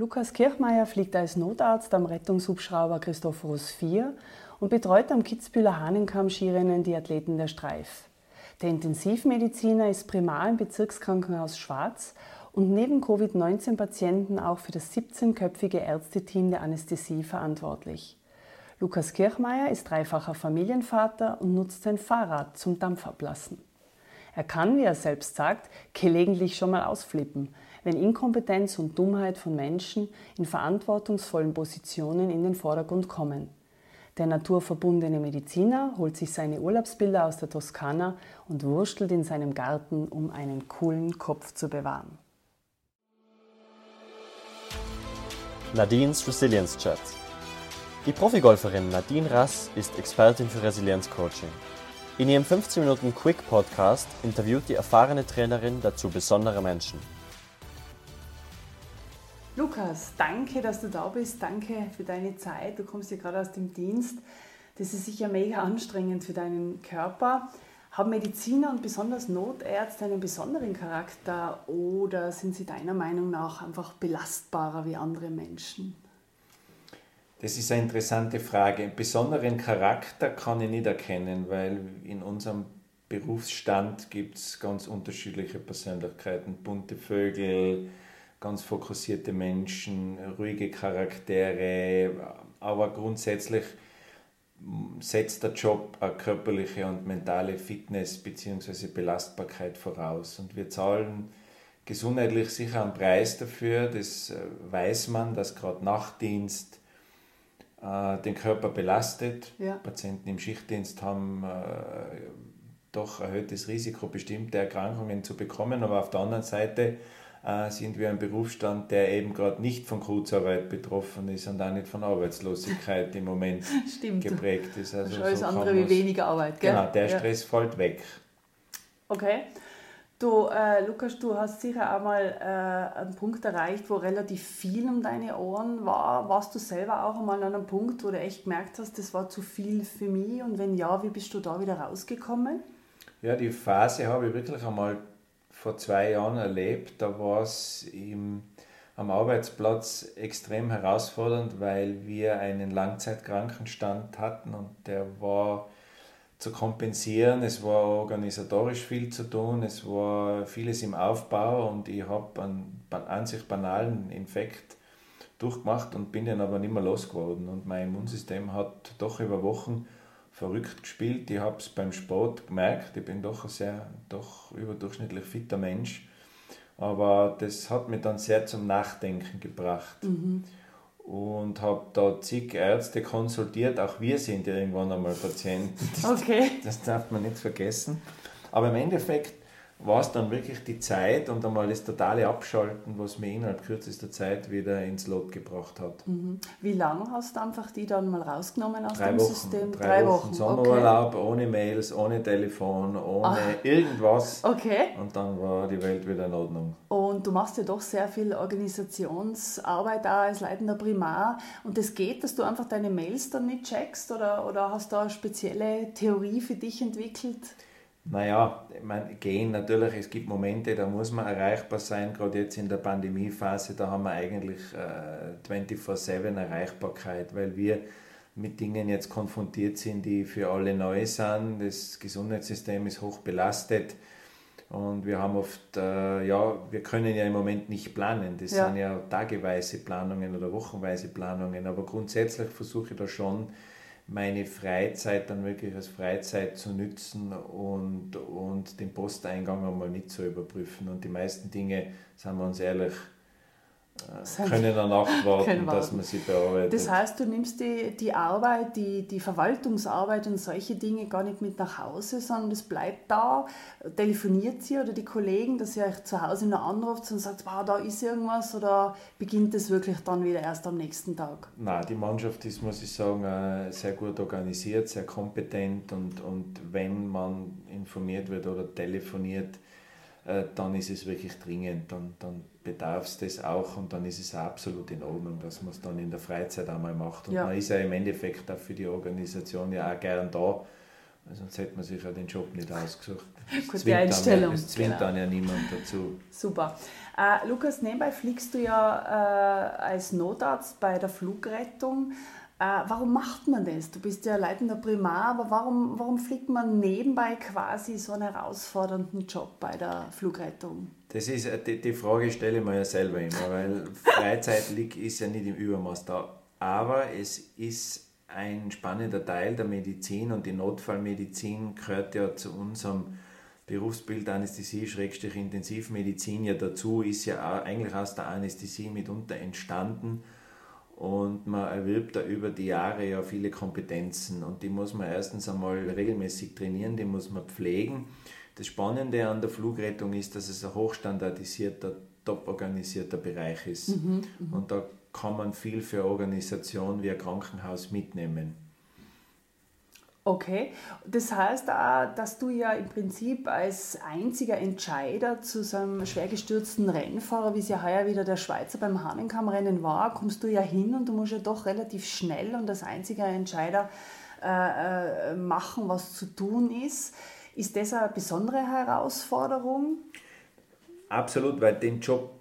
Lukas Kirchmeier fliegt als Notarzt am Rettungshubschrauber Christophorus 4 und betreut am Kitzbühler Hahnenkamm-Skirennen die Athleten der Streif. Der Intensivmediziner ist primar im Bezirkskrankenhaus Schwarz und neben Covid-19-Patienten auch für das 17-köpfige Ärzteteam der Anästhesie verantwortlich. Lukas Kirchmeier ist dreifacher Familienvater und nutzt sein Fahrrad zum Dampfablassen. Er kann, wie er selbst sagt, gelegentlich schon mal ausflippen, wenn Inkompetenz und Dummheit von Menschen in verantwortungsvollen Positionen in den Vordergrund kommen. Der naturverbundene Mediziner holt sich seine Urlaubsbilder aus der Toskana und wurstelt in seinem Garten, um einen coolen Kopf zu bewahren. Nadines Resilience Chat. Die Profigolferin Nadine Rass ist Expertin für Resilienzcoaching. In ihrem 15 Minuten Quick Podcast interviewt die erfahrene Trainerin dazu besondere Menschen. Lukas, danke, dass du da bist. Danke für deine Zeit. Du kommst ja gerade aus dem Dienst. Das ist sicher mega anstrengend für deinen Körper. Haben Mediziner und besonders Notärzte einen besonderen Charakter oder sind sie deiner Meinung nach einfach belastbarer wie andere Menschen? Das ist eine interessante Frage. Einen besonderen Charakter kann ich nicht erkennen, weil in unserem Berufsstand gibt es ganz unterschiedliche Persönlichkeiten, bunte Vögel, ganz fokussierte Menschen, ruhige Charaktere, aber grundsätzlich setzt der Job eine körperliche und mentale Fitness bzw. Belastbarkeit voraus. Und wir zahlen gesundheitlich sicher einen Preis dafür, das äh, weiß man, dass gerade Nachtdienst äh, den Körper belastet. Ja. Patienten im Schichtdienst haben äh, doch erhöhtes Risiko, bestimmte Erkrankungen zu bekommen, aber auf der anderen Seite sind wir ein Berufsstand, der eben gerade nicht von Kurzarbeit betroffen ist und auch nicht von Arbeitslosigkeit im Moment Stimmt. geprägt ist. Also so alles andere wie weniger Arbeit, gell? Genau, der Stress ja. fällt weg. Okay. Du, äh, Lukas, du hast sicher einmal äh, einen Punkt erreicht, wo relativ viel um deine Ohren war. Warst du selber auch einmal an einem Punkt, wo du echt gemerkt hast, das war zu viel für mich? Und wenn ja, wie bist du da wieder rausgekommen? Ja, die Phase habe ich wirklich einmal vor zwei Jahren erlebt. Da war es am Arbeitsplatz extrem herausfordernd, weil wir einen Langzeitkrankenstand hatten und der war zu kompensieren. Es war organisatorisch viel zu tun, es war vieles im Aufbau und ich habe einen an sich banalen Infekt durchgemacht und bin dann aber nicht mehr losgeworden. Und mein Immunsystem hat doch über Wochen verrückt gespielt. Ich habe es beim Sport gemerkt. Ich bin doch ein sehr, doch überdurchschnittlich fitter Mensch. Aber das hat mich dann sehr zum Nachdenken gebracht. Mhm. Und habe da zig Ärzte konsultiert. Auch wir sind irgendwann einmal Patienten. Okay. Das darf man nicht vergessen. Aber im Endeffekt war es dann wirklich die Zeit und einmal das totale Abschalten, was mir innerhalb kürzester Zeit wieder ins Lot gebracht hat. Mhm. Wie lange hast du einfach die dann mal rausgenommen aus drei dem Wochen, System? Drei, drei Wochen. Wochen. Sommerurlaub, okay. ohne Mails, ohne Telefon, ohne Ach. irgendwas. Okay. Und dann war die Welt wieder in Ordnung. Und du machst ja doch sehr viel Organisationsarbeit auch als leitender Primar. Und das geht, dass du einfach deine Mails dann nicht checkst oder, oder hast du da eine spezielle Theorie für dich entwickelt? Naja, ich meine, gehen natürlich, es gibt Momente, da muss man erreichbar sein, gerade jetzt in der Pandemiephase, da haben wir eigentlich äh, 24-7 Erreichbarkeit, weil wir mit Dingen jetzt konfrontiert sind, die für alle neu sind. Das Gesundheitssystem ist hoch belastet und wir haben oft, äh, ja, wir können ja im Moment nicht planen. Das ja. sind ja tageweise Planungen oder wochenweise Planungen, aber grundsätzlich versuche ich da schon, meine Freizeit dann wirklich als Freizeit zu nützen und, und den Posteingang einmal mit zu überprüfen. Und die meisten Dinge, sagen wir uns ehrlich, können danach warten, dass man sie bearbeitet. Das heißt, du nimmst die, die Arbeit, die, die Verwaltungsarbeit und solche Dinge gar nicht mit nach Hause, sondern es bleibt da, telefoniert sie oder die Kollegen, dass ihr euch zu Hause noch anruft und sagt, wow, da ist irgendwas oder beginnt es wirklich dann wieder erst am nächsten Tag? Nein, die Mannschaft ist, muss ich sagen, äh, sehr gut organisiert, sehr kompetent und, und wenn man informiert wird oder telefoniert, äh, dann ist es wirklich dringend, dann, dann bedarf es das auch und dann ist es absolut in Ordnung, dass man es dann in der Freizeit einmal macht. Und ja. man ist ja im Endeffekt auch für die Organisation ja auch gern da, sonst hätte man sich ja den Job nicht ausgesucht. Gute Einstellung. Es zwingt genau. dann ja niemand dazu. Super. Äh, Lukas, nebenbei fliegst du ja äh, als Notarzt bei der Flugrettung. Äh, warum macht man das? Du bist ja leitender Primar, aber warum, warum fliegt man nebenbei quasi so einen herausfordernden Job bei der Flugrettung? Das ist, äh, die, die Frage stelle ich mir ja selber immer, weil Freizeit ist ja nicht im Übermaß da. Aber es ist ein spannender Teil der Medizin und die Notfallmedizin gehört ja zu unserem Berufsbild Anästhesie-Intensivmedizin ja dazu, ist ja eigentlich aus der Anästhesie mitunter entstanden und man erwirbt da über die Jahre ja viele Kompetenzen und die muss man erstens einmal regelmäßig trainieren, die muss man pflegen. Das Spannende an der Flugrettung ist, dass es ein hochstandardisierter, top organisierter Bereich ist mhm, mhm. und da kann man viel für Organisation wie ein Krankenhaus mitnehmen. Okay, das heißt auch, dass du ja im Prinzip als einziger Entscheider zu so einem schwer gestürzten Rennfahrer, wie es ja heuer wieder der Schweizer beim Hahnenkammrennen war, kommst du ja hin und du musst ja doch relativ schnell und als einziger Entscheider äh, äh machen, was zu tun ist. Ist das eine besondere Herausforderung? Absolut, weil den Job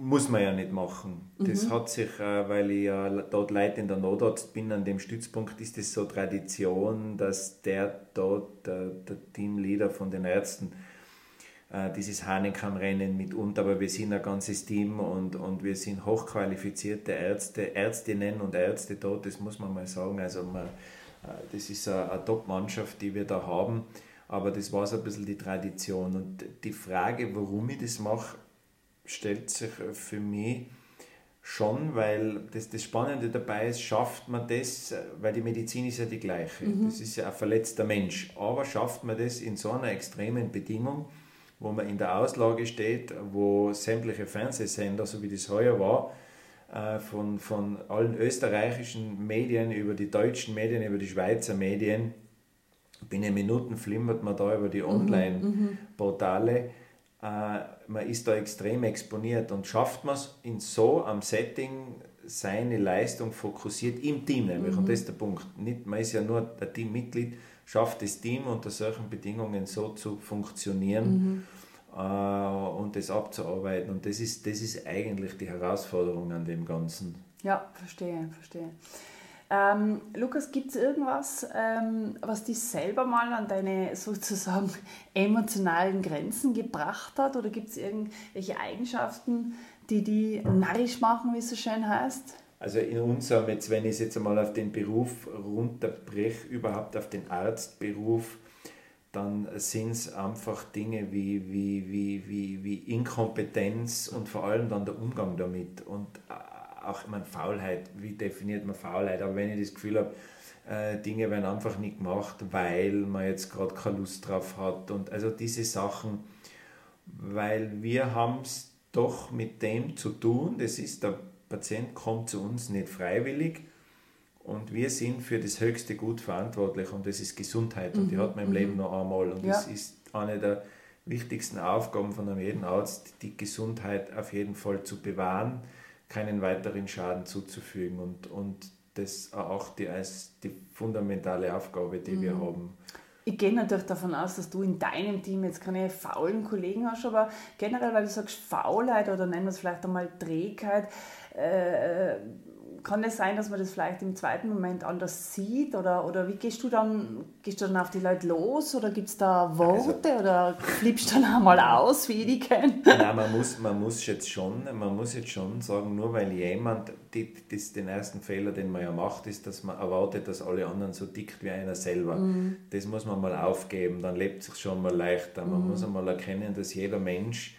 muss man ja nicht machen. Das mhm. hat sich, äh, weil ich ja dort Leute in der Notarzt bin, an dem Stützpunkt ist es so Tradition, dass der dort, der, der Teamleader von den Ärzten, äh, dieses Hahnenkammrennen mit und, aber wir sind ein ganzes Team und, und wir sind hochqualifizierte Ärzte, Ärztinnen und Ärzte dort, das muss man mal sagen. Also man, äh, das ist eine, eine Top-Mannschaft, die wir da haben, aber das war so ein bisschen die Tradition. Und die Frage, warum ich das mache, stellt sich für mich schon, weil das, das Spannende dabei ist, schafft man das, weil die Medizin ist ja die gleiche, mhm. das ist ja ein verletzter Mensch, aber schafft man das in so einer extremen Bedingung, wo man in der Auslage steht, wo sämtliche Fernsehsender, so wie das heuer war, äh, von, von allen österreichischen Medien über die deutschen Medien, über die Schweizer Medien, binnen Minuten flimmert man da über die mhm, Online-Portale. Mhm äh, man ist da extrem exponiert und schafft man es in so einem Setting, seine Leistung fokussiert im Team nämlich, mhm. und das ist der Punkt. Nicht, man ist ja nur ein Teammitglied, schafft das Team unter solchen Bedingungen so zu funktionieren mhm. äh, und das abzuarbeiten. Und das ist, das ist eigentlich die Herausforderung an dem Ganzen. Ja, verstehe, verstehe. Ähm, Lukas, gibt es irgendwas, ähm, was dich selber mal an deine sozusagen emotionalen Grenzen gebracht hat? Oder gibt es irgendwelche Eigenschaften, die die narrisch machen, wie es so schön heißt? Also in unserem, jetzt, wenn ich es jetzt einmal auf den Beruf runterbreche, überhaupt auf den Arztberuf, dann sind es einfach Dinge wie, wie, wie, wie, wie Inkompetenz und vor allem dann der Umgang damit. Und äh, auch, meine, Faulheit, wie definiert man Faulheit? Aber wenn ich das Gefühl habe, äh, Dinge werden einfach nicht gemacht, weil man jetzt gerade keine Lust drauf hat und also diese Sachen, weil wir haben es doch mit dem zu tun, das ist, der Patient kommt zu uns nicht freiwillig und wir sind für das höchste Gut verantwortlich und das ist Gesundheit und die mhm, hat man im Leben mhm. noch einmal und ja. das ist eine der wichtigsten Aufgaben von einem jeden Arzt, die Gesundheit auf jeden Fall zu bewahren keinen weiteren Schaden zuzufügen und, und das auch die, als die fundamentale Aufgabe, die mhm. wir haben. Ich gehe natürlich davon aus, dass du in deinem Team jetzt keine faulen Kollegen hast, aber generell, weil du sagst Faulheit oder nennen wir es vielleicht einmal Trägheit, äh, kann es sein, dass man das vielleicht im zweiten Moment anders sieht? Oder, oder wie gehst du dann, gehst du dann auf die Leute los oder gibt es da Worte also, oder flippst du dann einmal aus, wie ich die kenne? Nein, man muss, man muss jetzt schon, man muss jetzt schon sagen, nur weil jemand, die, das, den ersten Fehler, den man ja macht, ist, dass man erwartet, dass alle anderen so tickt wie einer selber. Mhm. Das muss man mal aufgeben, dann lebt es sich schon mal leichter. Man mhm. muss einmal erkennen, dass jeder Mensch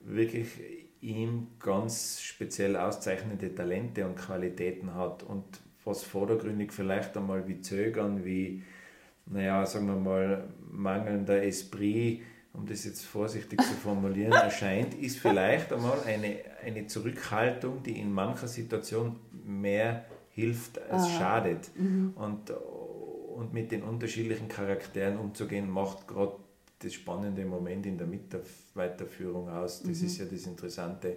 wirklich ihm ganz speziell auszeichnende Talente und Qualitäten hat und was vordergründig vielleicht einmal wie Zögern, wie, naja, sagen wir mal, mangelnder Esprit, um das jetzt vorsichtig zu formulieren, erscheint, ist vielleicht einmal eine, eine Zurückhaltung, die in mancher Situation mehr hilft als ah. schadet. Mhm. Und, und mit den unterschiedlichen Charakteren umzugehen, macht gerade das spannende Moment in der Mitarbeiterführung aus. Das mhm. ist ja das Interessante.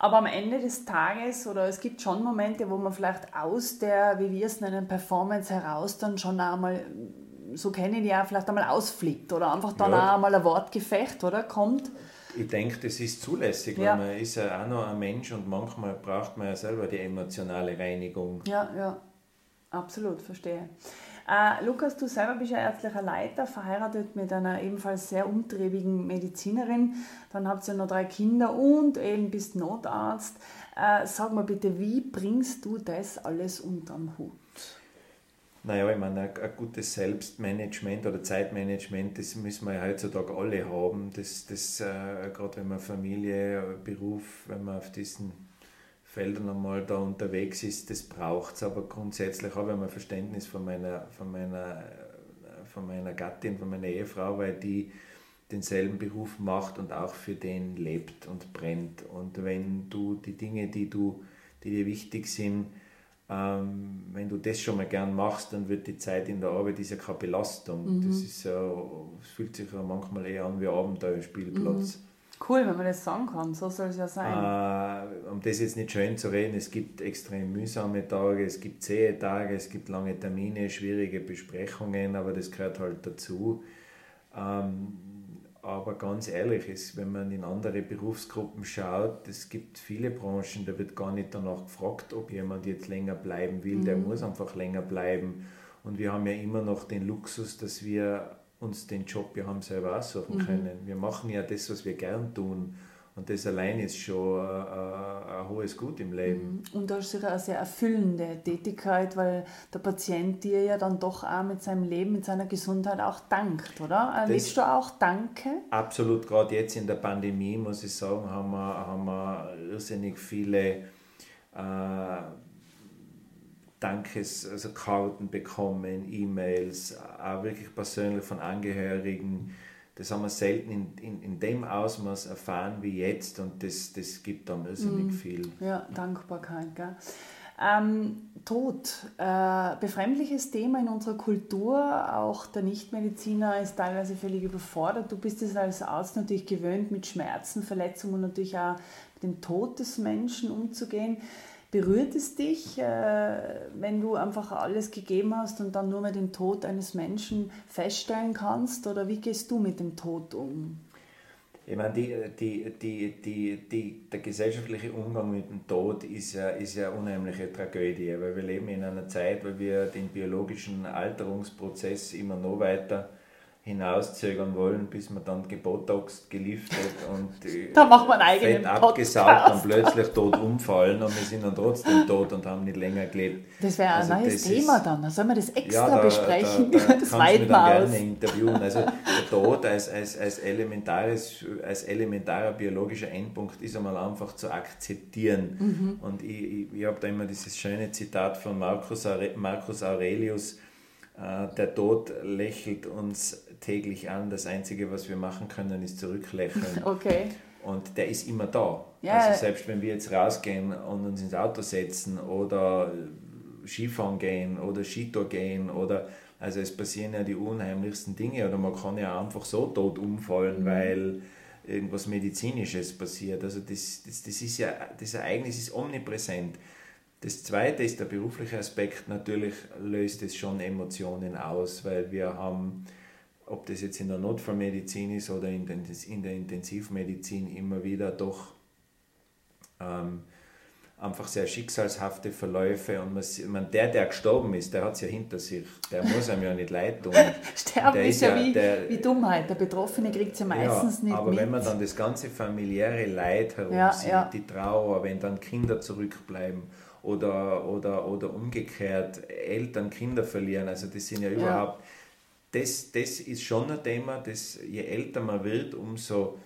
Aber am Ende des Tages, oder es gibt schon Momente, wo man vielleicht aus der, wie wir es nennen, Performance heraus dann schon einmal, so kenne ich die auch, vielleicht einmal ausflippt oder einfach dann ja. auch einmal ein Wortgefecht, oder? Kommt. Ich denke, das ist zulässig, ja. weil man ist ja auch noch ein Mensch und manchmal braucht man ja selber die emotionale Reinigung. Ja, ja, absolut, verstehe. Äh, Lukas, du selber bist ja ärztlicher Leiter, verheiratet mit einer ebenfalls sehr umtriebigen Medizinerin. Dann habt ihr noch drei Kinder und eben bist Notarzt. Äh, sag mal bitte, wie bringst du das alles unterm Hut? Naja, ich meine, ein, gutes Selbstmanagement oder Zeitmanagement, das müssen wir ja heutzutage alle haben. Das, das äh, gerade wenn man Familie, Beruf, wenn man auf diesen Feldern einmal da unterwegs ist, das braucht es. Aber grundsätzlich habe ich ein Verständnis von meiner, von, meiner, von meiner Gattin, von meiner Ehefrau, weil die denselben Beruf macht und auch für den lebt und brennt. Und wenn du die Dinge, die, du, die dir wichtig sind, ähm, wenn du das schon mal gern machst, dann wird die Zeit in der Arbeit ist ja keine Belastung. Mhm. Das ist ja, es fühlt sich ja manchmal eher an wie Abenteuerspielplatz. Mhm. Cool, wenn man das sagen kann, so soll es ja sein. Äh, um das jetzt nicht schön zu reden, es gibt extrem mühsame Tage, es gibt zähe Tage, es gibt lange Termine, schwierige Besprechungen, aber das gehört halt dazu. Ähm, aber ganz ehrlich, ist, wenn man in andere Berufsgruppen schaut, es gibt viele Branchen, da wird gar nicht danach gefragt, ob jemand jetzt länger bleiben will, mhm. der muss einfach länger bleiben. Und wir haben ja immer noch den Luxus, dass wir uns den Job ja haben selber aussuchen mhm. können. Wir machen ja das, was wir gern tun. Und das allein ist schon ein, ein, ein hohes Gut im Leben. Mhm. Und das ist sicher eine sehr erfüllende Tätigkeit, weil der Patient dir ja dann doch auch mit seinem Leben, mit seiner Gesundheit auch dankt, oder? Erlebst du auch Danke? Absolut, gerade jetzt in der Pandemie, muss ich sagen, haben wir, haben wir irrsinnig viele äh, Dankes, also Karten bekommen, E-Mails, auch wirklich persönlich von Angehörigen. Das haben wir selten in, in, in dem Ausmaß erfahren wie jetzt und das, das gibt dann irrsinnig mm. viel. Ja, Dankbarkeit. Gell? Ähm, Tod, äh, befremdliches Thema in unserer Kultur. Auch der Nichtmediziner ist teilweise völlig überfordert. Du bist es als Arzt natürlich gewöhnt, mit Schmerzen, Verletzungen und natürlich auch mit dem Tod des Menschen umzugehen. Berührt es dich, äh, wenn du einfach alles gegeben hast und dann nur mit dem Tod eines Menschen feststellen kannst? Oder wie gehst du mit dem Tod um? Ich meine, die, die, die, die, die, der gesellschaftliche Umgang mit dem Tod ist ja, ist ja eine unheimliche Tragödie, weil wir leben in einer Zeit, wo wir den biologischen Alterungsprozess immer noch weiter hinauszögern wollen, bis man dann gebotoxt, geliftet und da macht man Fett abgesaugt und plötzlich tot umfallen und wir sind dann trotzdem tot und haben nicht länger gelebt. Das wäre ein also neues Thema dann, da soll man das extra ja, da, besprechen, da, da das wir aus. gerne interviewen. Also der Tod als, als, als, elementares, als elementarer biologischer Endpunkt ist einmal einfach zu akzeptieren. Mhm. Und ich, ich, ich habe da immer dieses schöne Zitat von Marcus, Marcus Aurelius, äh, der Tod lächelt uns täglich an. Das Einzige, was wir machen können, ist zurücklächeln. Okay. Und der ist immer da. Ja. Also selbst wenn wir jetzt rausgehen und uns ins Auto setzen oder Skifahren gehen oder Skitour gehen oder also es passieren ja die unheimlichsten Dinge oder man kann ja einfach so tot umfallen, mhm. weil irgendwas Medizinisches passiert. Also das, das, das ist ja, das Ereignis ist omnipräsent. Das zweite ist der berufliche Aspekt. Natürlich löst es schon Emotionen aus, weil wir haben, ob das jetzt in der Notfallmedizin ist oder in der Intensivmedizin, immer wieder doch ähm, einfach sehr schicksalshafte Verläufe und man, man, der, der gestorben ist, der hat es ja hinter sich, der muss einem ja nicht leid tun. Sterben ist ja, wie, der, wie Dummheit, der Betroffene kriegt es ja meistens ja, nicht aber mit. wenn man dann das ganze familiäre Leid herum ja, sieht, ja. die Trauer, wenn dann Kinder zurückbleiben oder, oder, oder umgekehrt Eltern Kinder verlieren. Also das sind ja überhaupt, ja. Das, das ist schon ein Thema, das je älter man wird, umso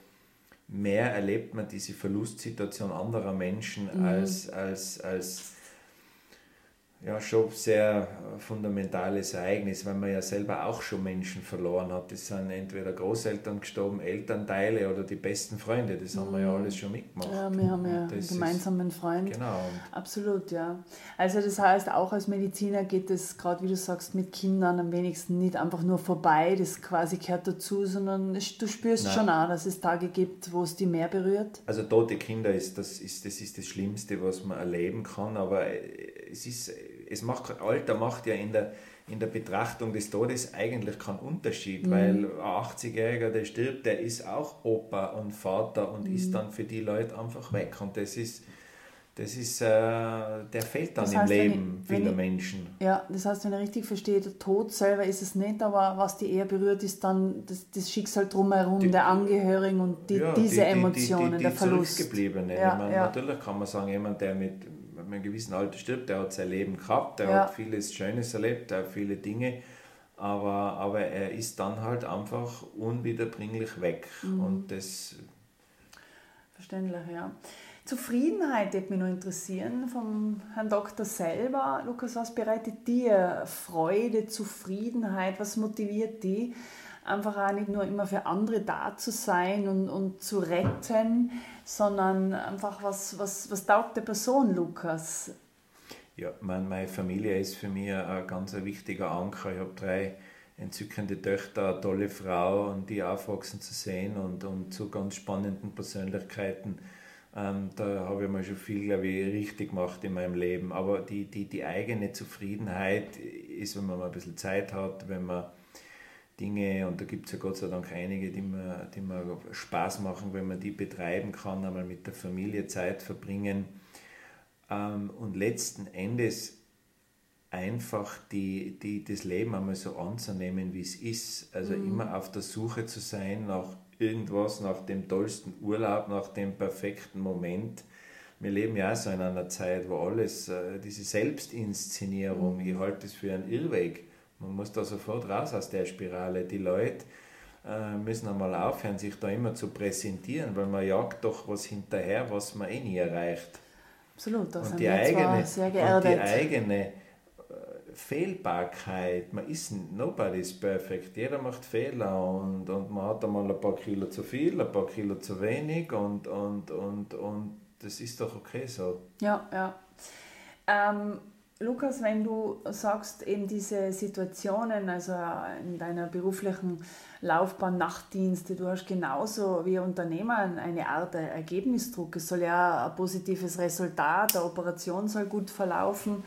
mehr erlebt man diese Verlustsituation anderer Menschen mhm. als, als, als ja, schon sehr fundamentales Ereignis, weil man ja selber auch schon Menschen verloren hat. Das sind entweder Großeltern gestorben, Elternteile oder die besten Freunde. Das haben wir ja mhm. alles schon mitgemacht. Ja, wir haben ja einen gemeinsamen ist, Freund. Genau. Absolut, ja. Also das heißt, auch als Mediziner geht es gerade, wie du sagst, mit Kindern am wenigsten nicht einfach nur vorbei, das quasi gehört dazu, sondern du spürst Nein. schon auch, dass es Tage gibt, wo es die mehr berührt. Also tote Kinder ist das, ist, das ist das Schlimmste, was man erleben kann, aber es ist es macht, Alter macht ja in der, in der Betrachtung des Todes eigentlich keinen Unterschied, Mhm. weil ein 80-Jähriger, der stirbt, der ist auch Opa und Vater und Mhm. ist dann für die Leute einfach weg. Und das ist, das ist äh, der fehlt dann Das im heißt, wenn Leben ich- vieler ich- Menschen. Ja, das heißt, wenn ich richtig verstehe, der Tod selber ist es nicht, aber was die eher berührt, ist dann das, das Schicksal drumherum, Die- der Angehörigen und die, Ja, diese die, Emotionen, der Verlust. Zurückgebliebenen. Ja, ich meine, ja. Natürlich kann man sagen, jemand, der mit einem gewissen Alter stirbt, der hat sein Leben gehabt, der Ja. hat vieles Schönes erlebt, der hat viele Dinge, aber, aber er ist dann halt einfach unwiederbringlich weg. Mhm. Und das, Verständlich, ja. Zufriedenheit würde mich noch interessieren vom Herrn Doktor selber. Lukas, was bereitet dir Freude, Zufriedenheit? Was motiviert die? Einfach auch nicht nur immer für andere da zu sein und, und zu retten, sondern einfach was, was, was taugt der Person, Lukas? ja, mein, meine Familie ist für mich ein ganz wichtiger Anker. Ich habe drei entzückende Töchter, eine tolle Frau und die aufwachsen zu sehen und, und zu ganz spannenden Persönlichkeiten. Ähm, da habe ich mir schon viel, glaube ich, richtig gemacht in meinem Leben. Aber die, die, die eigene Zufriedenheit ist, wenn man mal ein bisschen Zeit hat, wenn man Dinge, und da gibt es ja Gott sei Dank einige, die mir, die mir Spaß machen, wenn man die betreiben kann, einmal mit der Familie Zeit verbringen. Ähm, und letzten Endes einfach die, die, das Leben einmal so anzunehmen, wie es ist. Also immer auf der Suche zu sein nach irgendwas, nach dem tollsten Urlaub, nach dem perfekten Moment. Wir leben ja auch so in einer Zeit, wo alles, äh, diese Selbstinszenierung, ich halte es für einen Irrweg. Man muss da sofort raus aus der Spirale. Die Leute äh, müssen einmal aufhören, sich da immer zu präsentieren, weil man jagt doch was hinterher, was man eh nie erreicht. Absolut, das Und sind die, eigene, sehr und die geerdet. eigene äh, Fehlbarkeit, man ist, nobody is perfect, jeder macht Fehler und, und man hat einmal ein paar Kilo zu viel, ein paar Kilo zu wenig und, und, und, und das ist doch okay so. Ja, ja. Ähm, Lukas, wenn du sagst, eben diese Situationen, also in deiner beruflichen Laufbahn, Nachtdienste, du hast genauso wie Unternehmer eine Art Ergebnisdruck. Es soll ja ein positives Resultat, eine Operation soll gut verlaufen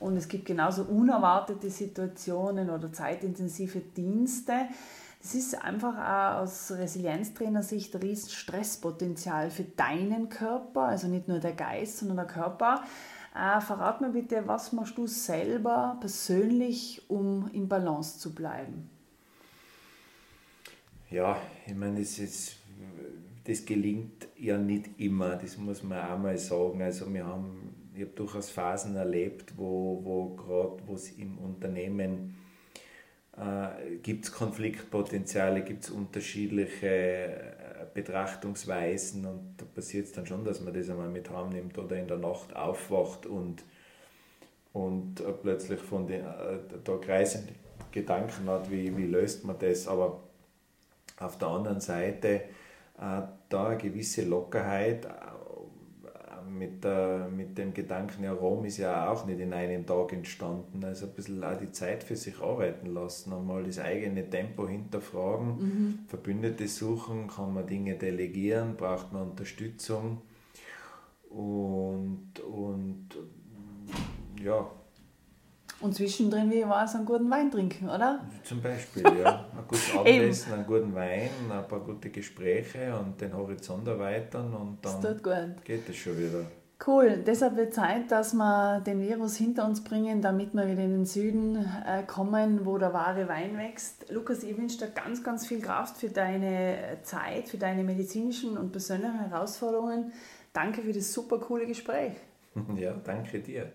und es gibt genauso unerwartete Situationen oder zeitintensive Dienste. Das ist einfach auch aus Resilienztrainersicht ein riesen Stresspotenzial für deinen Körper, also nicht nur der Geist, sondern der Körper. Äh, verrat mir bitte, was machst du selber persönlich, um in Balance zu bleiben? Ja, ich meine, das, ist, das gelingt ja nicht immer, das muss man auch mal sagen. Also wir haben, ich habe durchaus Phasen erlebt, wo, wo gerade, wo es im Unternehmen äh, gibt es Konfliktpotenziale, gibt es unterschiedliche Betrachtungsweisen und da passiert es dann schon, dass man das einmal mit heimnimmt oder in der Nacht aufwacht und, und plötzlich von den äh, da kreisende Gedanken hat, wie, wie löst man das, aber auf der anderen Seite äh, da eine gewisse Lockerheit mit, der, mit dem Gedanken, ja, Rom ist ja auch nicht in einem Tag entstanden. Also ein bisschen auch die Zeit für sich arbeiten lassen, einmal das eigene Tempo hinterfragen, Verbündete suchen, kann man Dinge delegieren, braucht man Unterstützung und, und ja, Und zwischendrin, wie war es, einen guten Wein trinken, oder? zum Beispiel, ja. Ein gutes Abendessen, einen guten Wein, ein paar gute Gespräche und den Horizont erweitern und Das dann geht es schon wieder. Cool, deshalb wird Zeit, dass wir den Virus hinter uns bringen, damit wir wieder in den Süden äh, kommen, wo der wahre Wein wächst. Lukas, ich wünsche dir ganz, ganz viel Kraft für deine Zeit, für deine medizinischen und persönlichen Herausforderungen. Danke für das super coole Gespräch. Ja, danke dir.